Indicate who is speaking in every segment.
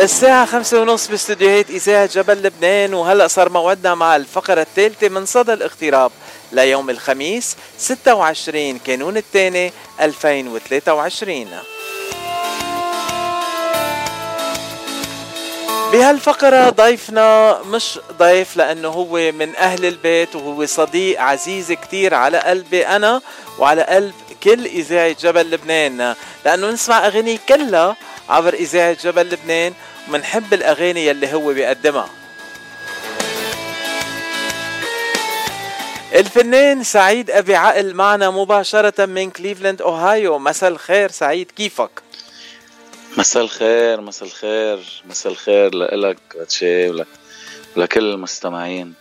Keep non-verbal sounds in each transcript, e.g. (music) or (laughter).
Speaker 1: الساعة خمسة ونص باستديوهات إذاعة جبل لبنان وهلأ صار موعدنا مع الفقرة الثالثة من صدى الاغتراب ليوم الخميس 26 كانون الثاني 2023 بهالفقرة ضيفنا مش ضيف لأنه هو من أهل البيت وهو صديق عزيز كتير على قلبي أنا وعلى قلب كل إذاعة جبل لبنان. لأنه نسمع أغاني كلها عبر إذاعة جبل لبنان ومنحب الأغاني يلي هو بيقدمها. الفنان سعيد أبي عقل معنا مباشرة من كليفلاند أوهايو مساء الخير سعيد كيفك؟
Speaker 2: مساء الخير مساء الخير مساء الخير لإلك باتشي ولكل المستمعين.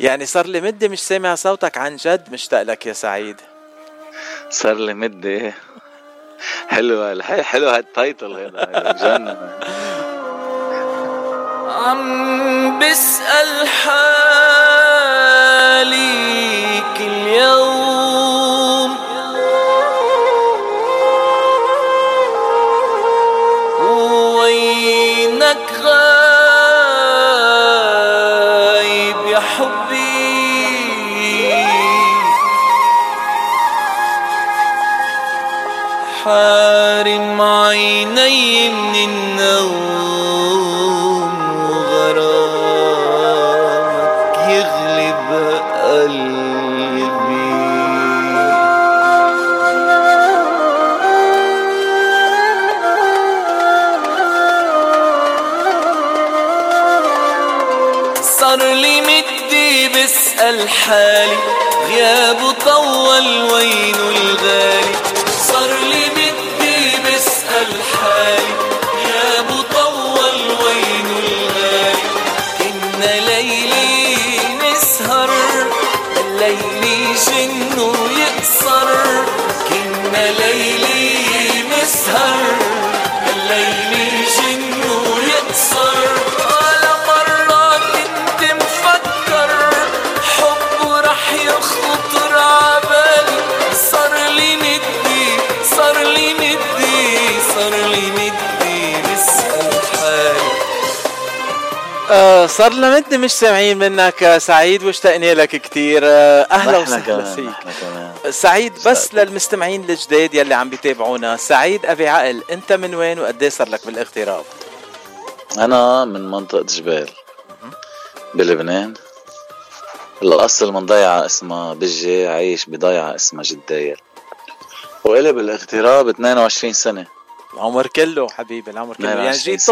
Speaker 1: يعني صار لي مدة مش سامع صوتك عن جد مشتاق لك يا سعيد.
Speaker 2: صار لي مدة. حلوة حلو هالتايتل هذا جنن
Speaker 3: عم بسأل حالي كل يوم حارم عيني من النوم وغرامك يغلب قلبي. صار لي مدي بسأل حالي ليلي نسهر الليلي جنه يقصر ولا مرة كنت مفكر حبه رح يخطر عبالي. صار لي مدي صار لي مدي صار لي مدي بسأل حالي.
Speaker 1: آه صار لنا مدة مش سامعين منك يا سعيد واشتقنا لك كتير. آه
Speaker 2: أهلا
Speaker 1: وسهلا فيك. سعيد بس للمستمعين الجداد يلي عم بيتابعونا. سعيد أبي عقل أنت من وين وقد إيه صار لك بالاغتراب؟
Speaker 2: أنا من منطقة جبال. بلبنان. الأصل من ضيعة اسمها بجة عايش بضيعة اسمها جداير وإلي بالاغتراب 22 سنة.
Speaker 1: العمر كله حبيبي العمر كله. يعني
Speaker 2: 22
Speaker 1: جيت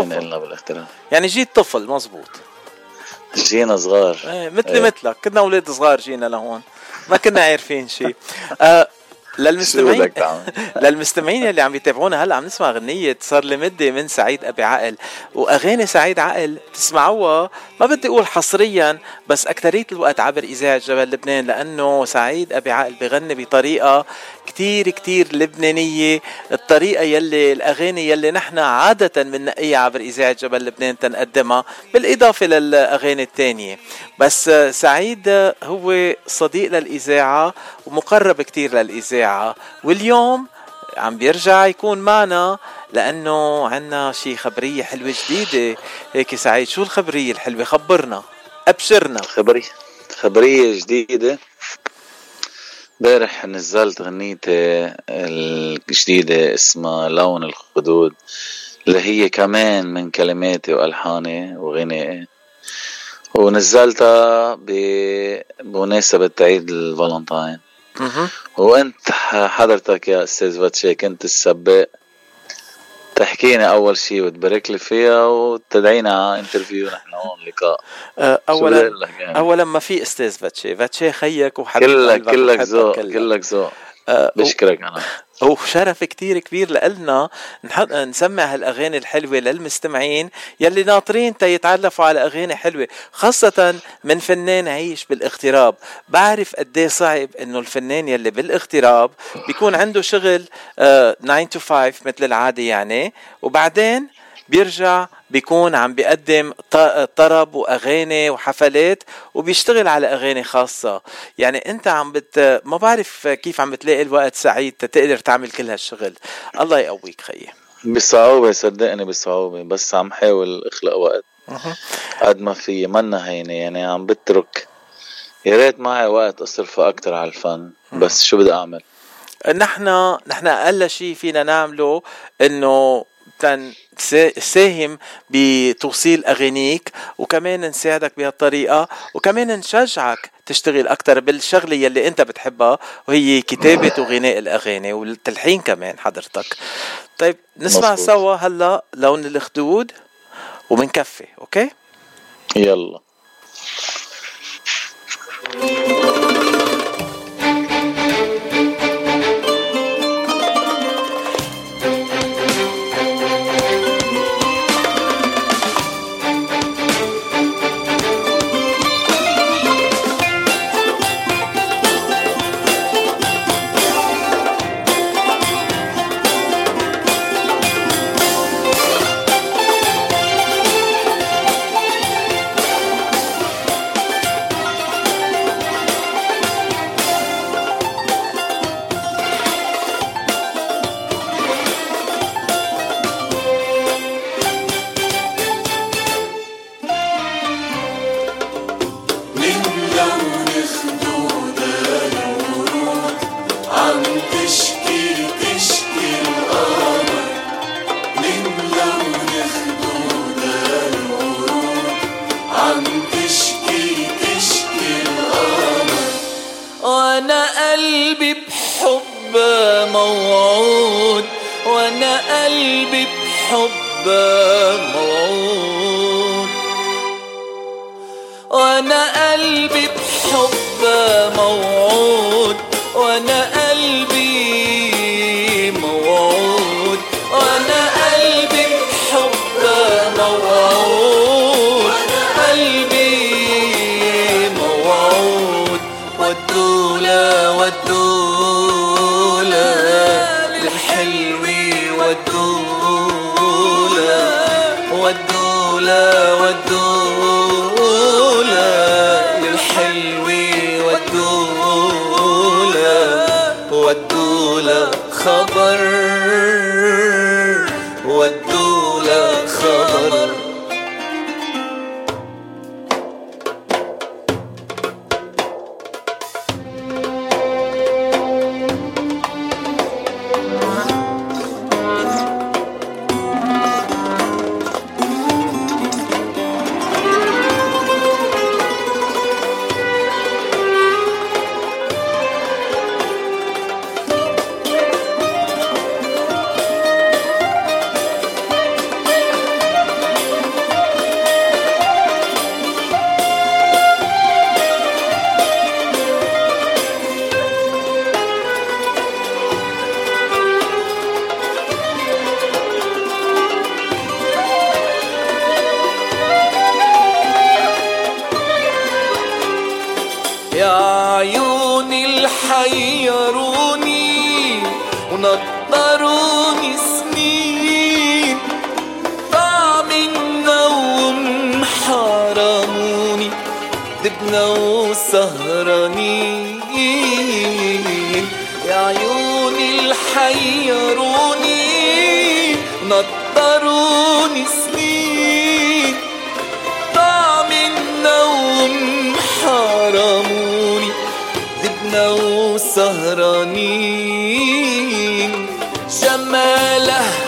Speaker 1: طفل. يعني جيت طفل مزبوط.
Speaker 2: جينا صغار.
Speaker 1: إيه مثلي
Speaker 2: إيه.
Speaker 1: مثلك. كنا أولاد صغار جينا لهون. ما كنا عارفين شيء. آه للمستمعين؟ (laughs) للمستمعين اللي عم يتابعونا هلا عم نسمع غنية صار لي مدة من سعيد أبي عقل وأغاني سعيد عقل تسمعوها ما بدي أقول حصريا بس أكثرية الوقت عبر إذاعة جبل لبنان لأنه سعيد أبي عقل بغني بطريقة كتير كتير لبنانية الطريقة يلي الأغاني يلي نحن عادة بننقيها عبر إذاعة جبل لبنان تنقدمها بالإضافة للأغاني التانية بس سعيد هو صديق للإذاعة ومقرب كتير للإذاعة واليوم عم بيرجع يكون معنا لأنه عنا شي خبرية حلوة جديدة. هيك سعيد شو الخبرية الحلوة؟ خبرنا أبشرنا.
Speaker 2: خبرية خبرية جديدة. امبارح نزلت غنيتي الجديدة اسمها لون الخدود اللي هي كمان من كلماتي وألحاني وغنائي ونزلتها بمناسبة عيد الفالنتاين. وانت حضرتك يا أستاذ باتشي كنت السباق. تحكينا أول شي وتبارك لي فيها وتدعينا على interview نحن هون لقاء.
Speaker 1: آه،
Speaker 2: لك يعني؟
Speaker 1: أولا ما في أستاذ باتشي باتشي خيك وحبيب
Speaker 2: كلك كلك ذوق
Speaker 1: كلك.
Speaker 2: ذوق. بشكرك أنا.
Speaker 1: وشرف كتير كبير لنا نحط نسمع هالأغاني الحلوة للمستمعين يلي ناطرين تيتعرفوا على أغاني حلوة خاصة من فنان عايش بالاغتراب. بعرف قد إيه صعب إنه الفنان يلي بالاغتراب بيكون عنده شغل 9 to 5 مثل العادة يعني. وبعدين بيرجع بيكون عم بيقدم طرب وأغاني وحفلات وبيشتغل على أغاني خاصة. يعني أنت عم بت ما بعرف كيف عم بتلاقي الوقت سعيد تقدر تعمل كل هالشغل. الله يقويك خيي.
Speaker 3: بصعوبة صدقني بصعوبة بس عم حاول أخلق وقت. قد ما في منا هينة يعني عم بترك. يا ريت معي وقت اصرفها أكتر على الفن بس شو بدي أعمل؟
Speaker 1: نحن نحن أقل شيء فينا نعمله إنه نساهم بتوصيل اغانيك وكمان نساعدك بهالطريقة وكمان نشجعك تشتغل أكثر بالشغله يلي أنت بتحبها وهي كتابة وغناء الأغاني والتلحين كمان حضرتك. طيب نسمع مصبوط. سوا هلا لون الاخدود وبنكفي أوكي؟
Speaker 3: يلا. حب موعود. حيروني ونطروني سنين طعم النوم حرموني دبنا وسهروني. سهرانين شمالة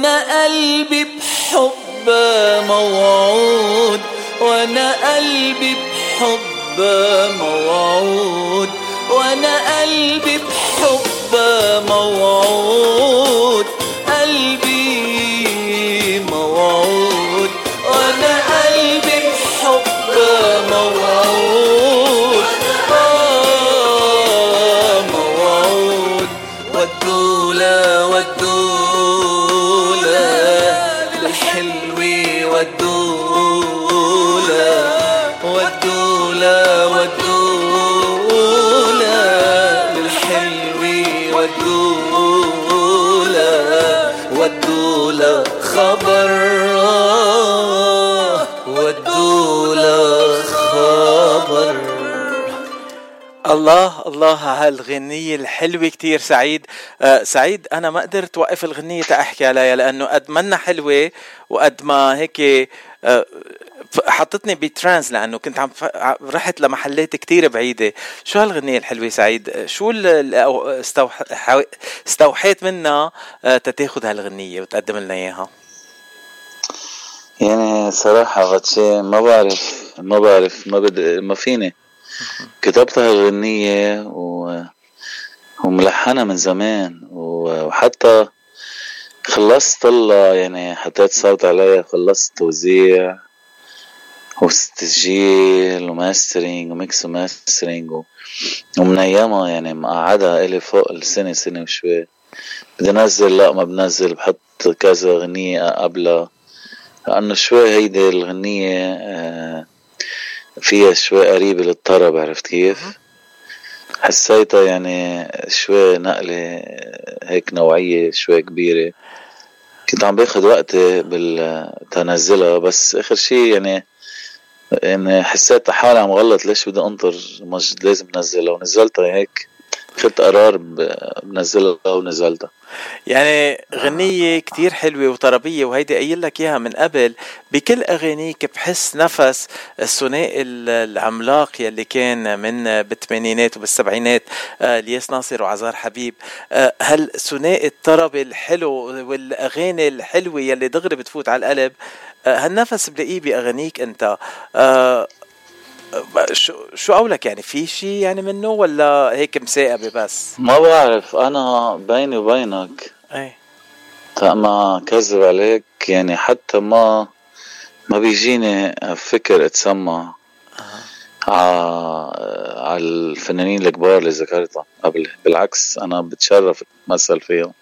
Speaker 3: وأنا قلبي بحب موعود وأنا قلبي بحب موعود وأنا قلبي بحب موعود. ودولا ودولا خبر. ودولا خبر.
Speaker 1: الله الله هالغنية الحلوة كتير سعيد. آه سعيد أنا ما قدرت وقف الغنية تأحكي عليها لأنه قد منا حلوة وقد ما هيك آه حطتني بترانس لأنه كنت عم رحت لمحلات كتير بعيدة. شو هالغنية الحلوة سعيد؟ شو اللي استوحيت منها آه، تتاخذ هالغنية وتقدم لنا إياها؟
Speaker 2: يعني صراحة غتشي ما بعرف ما بعرف ما بد ما فيني. كتبتها الغنية و... وملحنها من زمان وحتى خلصت الله يعني حطيت صوت عليها خلصت توزيع. وتسجيل و mastering و mix و mastering ومن ايامها يعني مقعدها إلي فوق السنة سنة وشوي. بدي أنزل لا ما بنزل بحط كذا غنية قبلها لأنه شوي هيدي الغنية آه، فيها شوي قريبة للطرب عرفت كيف؟ حسيتها يعني شوي نقلة هيك نوعية شوي كبيرة. كنت عم باخد وقتي بالتنزلها بس آخر شي يعني يعني حسيت حالي عم غلط ليش بدي أنطر مش لازم نزلها ونزلتها هيك. خدت قرار بنزلها ونزلتها.
Speaker 1: يعني غنية كتير حلوة وطربية وهيدي قايل لك إياها من قبل. بكل أغانيك بحس نفس الثنائي العملاق يلي كان من بالثمانينات وبالسبعينات آه، الياس ناصر وعزار حبيب. آه، هل ثنائي الطرب الحلو والأغاني الحلوة يلي دغري بتفوت على القلب هالنفس بلاقيه باغانيك أنت؟ شو شو قولك يعني في شيء يعني منه ولا هيك مساقبه بس؟
Speaker 2: ما بعرف أنا بيني وبينك
Speaker 1: اي
Speaker 2: ما كذب عليك يعني حتى ما ما بيجيني فكر أتسمع على الفنانين الكبار اللي ذكرتها قبل. بالعكس أنا بتشرف اتمثل فيهم.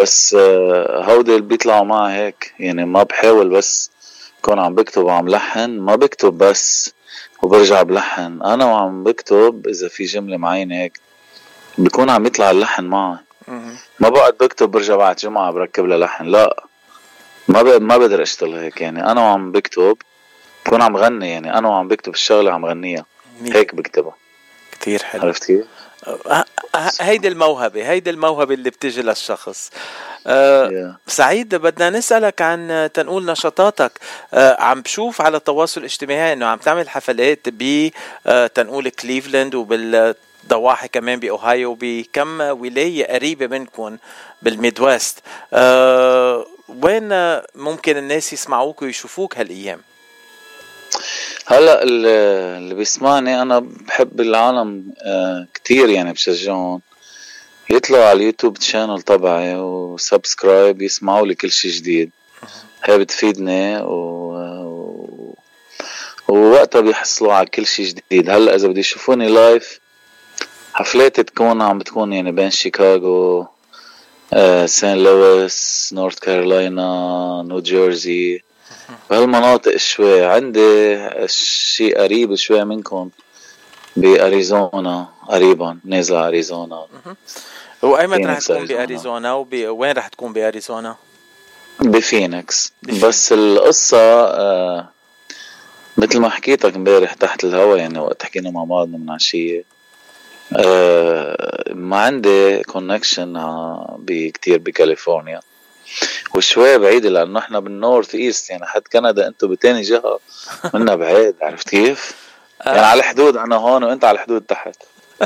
Speaker 2: بس آه، هودي اللي بيطلعوا معي هيك يعني ما بحاول بس كون عم بكتب وعم لحن ما بكتب بس وبرجع بلحن. أنا وعم بكتب إذا في جملة معينة هيك بكون عم يطلع اللحن معي ما بقعد بكتب برجع بعد جمعة بركب لها لحن لا. ما ب... ما بقدر أشتغل هيك يعني أنا وعم بكتب بكون عم غني يعني أنا وعم بكتب الشغلة عم غنيها. هيك بكتبها.
Speaker 1: كثير حلو.
Speaker 2: عرفت كيف؟
Speaker 1: هيدي الموهبة هيدي الموهبة اللي بتجي للشخص. أه سعيد بدنا نسألك عن تنقول نشاطاتك. أه عم بشوف على التواصل الاجتماعي إنه عم تعمل حفلات ب أه تنقول كليفلاند وبالضواحي كمان بأوهايو بكم ولاية قريبة منكم بال Midwest أه وين ممكن الناس يسمعوك ويشوفوك هالأيام؟
Speaker 2: هلا اللي بيسمعني أنا بحب العالم آه، كتير يعني بشجعهم يطلعوا على ال YouTube channel تبعي و subscribe يسمعوا لي كل شي جديد. هي بتفيدني و... ووقتها بيحصلوا على كل شي جديد. هلا إذا بده يشوفوني live حفلاتي تكون عم بتكون يعني بين شيكاغو آه، سان لويس نورث كارولاينا نيو جيرسي. بهالمناطق شوي. عندي شيء قريب شوي منكم بأريزونا قريبا نازل أريزونا.
Speaker 1: وايمتى رح تكون بأريزونا؟ وين رح تكون بأريزونا؟
Speaker 2: بفينيكس. بس القصة آه مثل ما حكيتك امبارح تحت الهوا يعني وقت حكينا مع بعض من عشية آه ما عندي connection بكتير بكاليفورنيا. وشوي بعيدة لأنه إحنا بال northeast يعني حد كندا انتو بتاني جهة منا بعيد عرفت كيف؟ يعني على الحدود أنا هون وأنت على الحدود تحت.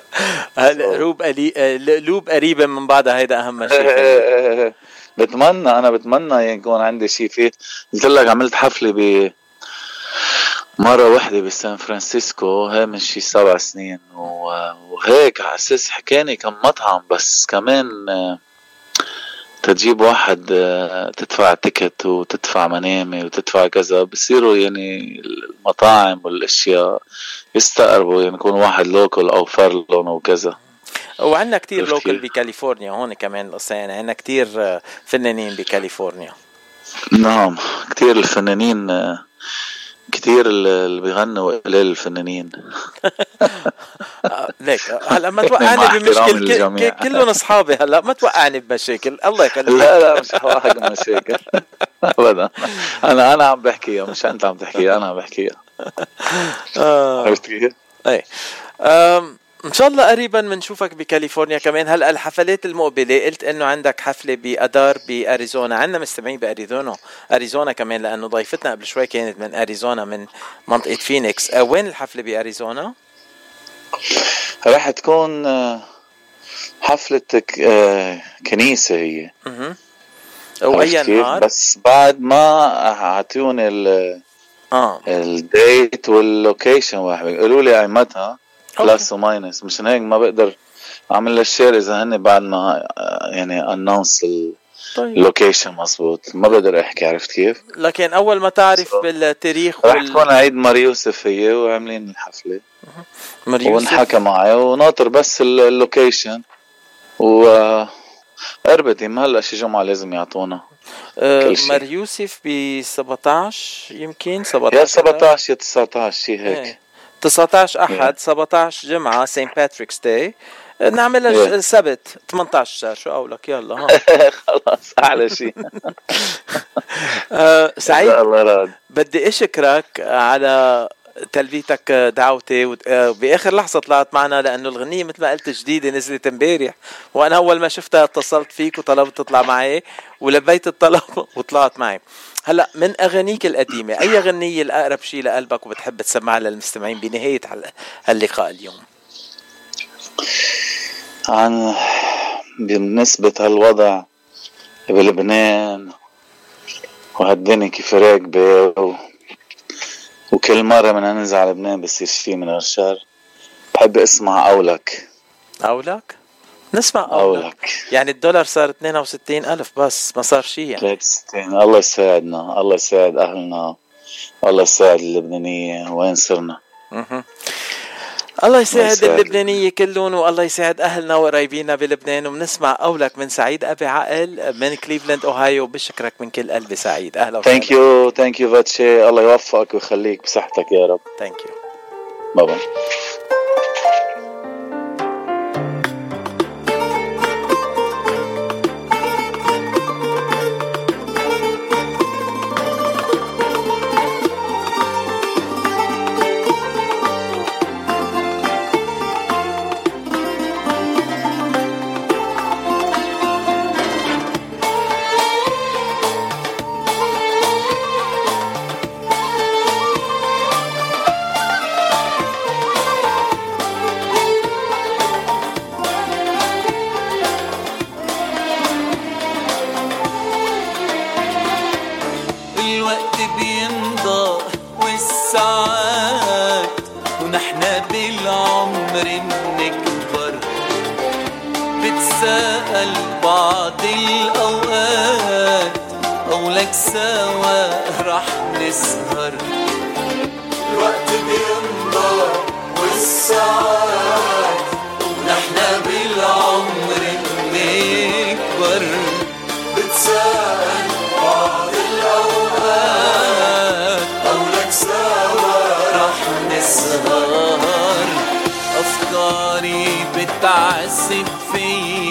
Speaker 2: (laughs)
Speaker 1: هلا لوب قلي... لوب قريبة من بعضها هيدا أهم شيء (laughs)
Speaker 2: بتمنى أنا بتمنى يكون عندي شيء فيه. قلت لك عملت حفلة ب مرة واحدة بسان فرانسيسكو هي من شي سبع سنين وهيك على أساس حكاني كم مطعم بس كمان تجيب واحد آه، تدفع ticket وتدفع منامة وتدفع كذا بصيروا يعني المطاعم والأشياء يستقربوا يعني يكون واحد لوكل أو فرلون وكذا
Speaker 1: وعندنا كتير لوكل بكاليفورنيا هون كمان القصة يعني عندنا كتير آه، فنانين بكاليفورنيا.
Speaker 2: نعم كتير الفنانين آه، كتير اللي بيغنوا قليل الفنانين. (laughs)
Speaker 1: ليك (laughs) هلا ما توقعني بمشكل (laughs) كلهم أصحابي هلا ما توقعني بمشاكل الله يخليك.
Speaker 2: لا لا مش واحد مشاكل. ابدا. أنا أنا عم بحكيها مش أنت عم تحكيها أنا عم بحكيها
Speaker 1: آه. عرفت كيف؟ إيه. إن شاء الله قريبا بنشوفك بكاليفورنيا كمان. هلأ الحفلات المقبلة قلت إنه عندك حفلة بأدار بأريزونا. عندنا مستمعين بأريزونا. أريزونا كمان لأنه ضيفتنا قبل شوي كانت من أريزونا من منطقة فينيكس. أه وين الحفلة بأريزونا؟
Speaker 2: راح تكون أه، حفلة أه، كنيسة هي. أها واي نهار بس بعد ما اعطوني ال آه. ال date وال location واحد. قالوا لي ايمتها plus و minus. مشان هيك ما بقدر أعمل لها share إذا هن بعد ما يعني announce ال location مزبوط. ما بقدر أحكي عرفت كيف؟
Speaker 1: لكن أول ما تعرف بالتاريخ
Speaker 2: رح تكون عيد مار يوسف هي وعاملين الحفلة. مار يوسف. ونحكى معي وناطر بس ال location و already ما هلأ شي جمعة لازم يعطونا
Speaker 1: أه مار يوسف ب 17 يمكن
Speaker 2: 17 يا 17 يا 19 شي هيك. إيه.
Speaker 1: 19 أحد 17 جمعة Saint Patrick's Day نعملها السبت 18 شهر شو قولك؟ يلا ها. (laughs)
Speaker 2: خلاص أعلى شيء (laughs)
Speaker 1: آه، سعيد. بدي أشكرك على تلبيتك دعوتي آه، بآخر لحظة طلعت معنا لأنه الغنية مثل ما قلت جديدة نزلت امبارح. وأنا أول ما شفتها اتصلت فيك وطلبت تطلع معي ولبيت الطلب (laughs) وطلعت معي. هلا من اغانيك القديمة أي غنيه الأقرب شيء لقلبك وبتحب تسمعها للمستمعين بنهاية هاللقاء اليوم
Speaker 2: عن بالنسبة هالوضع بلبنان وهالدنيا كيف راكبة و... وكل مرة من ننزل على لبنان بصير شي من هالشر بحب أسمع أولك
Speaker 1: أولك؟ نسمع. أولك يعني الدولار صار 62 ألف بس ما صار شيء يعني.
Speaker 2: 63 الله يساعدنا الله يساعد أهلنا الله يساعد اللبنانية وين صرنا؟
Speaker 1: الله يساعد اللبنانية كلهم والله يساعد أهلنا وقرايبينا بلبنان. وبنسمع قولك من سعيد أبي عقل من كليفلاند أوهايو بشكرك من كل قلبي سعيد. أهلا
Speaker 2: وسهلا. thank you thank you فاتشي الله يوفقك ويخليك بصحتك يا رب.
Speaker 1: thank you
Speaker 2: باي باي
Speaker 3: عمري نكبر بتسأل بعض الأوقات قولك سوا رح نسهر. الوقت بيمضى والساعات أشبعت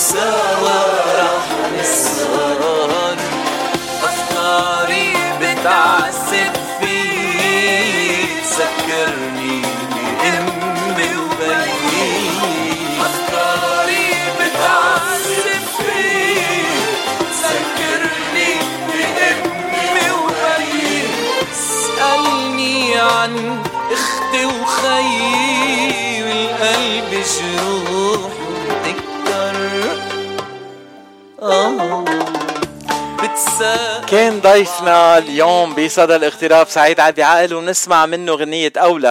Speaker 3: سوا رح نسهر أفكاري بتعذب فيك تذكرني بأمي وبيي أفكاري بتعذب فيك تذكرني بأمي وبيي اسألني عن
Speaker 1: كان ضيفنا اليوم بصدى الاغتراب سعيد عبد عقل ونسمع منه غنية أولك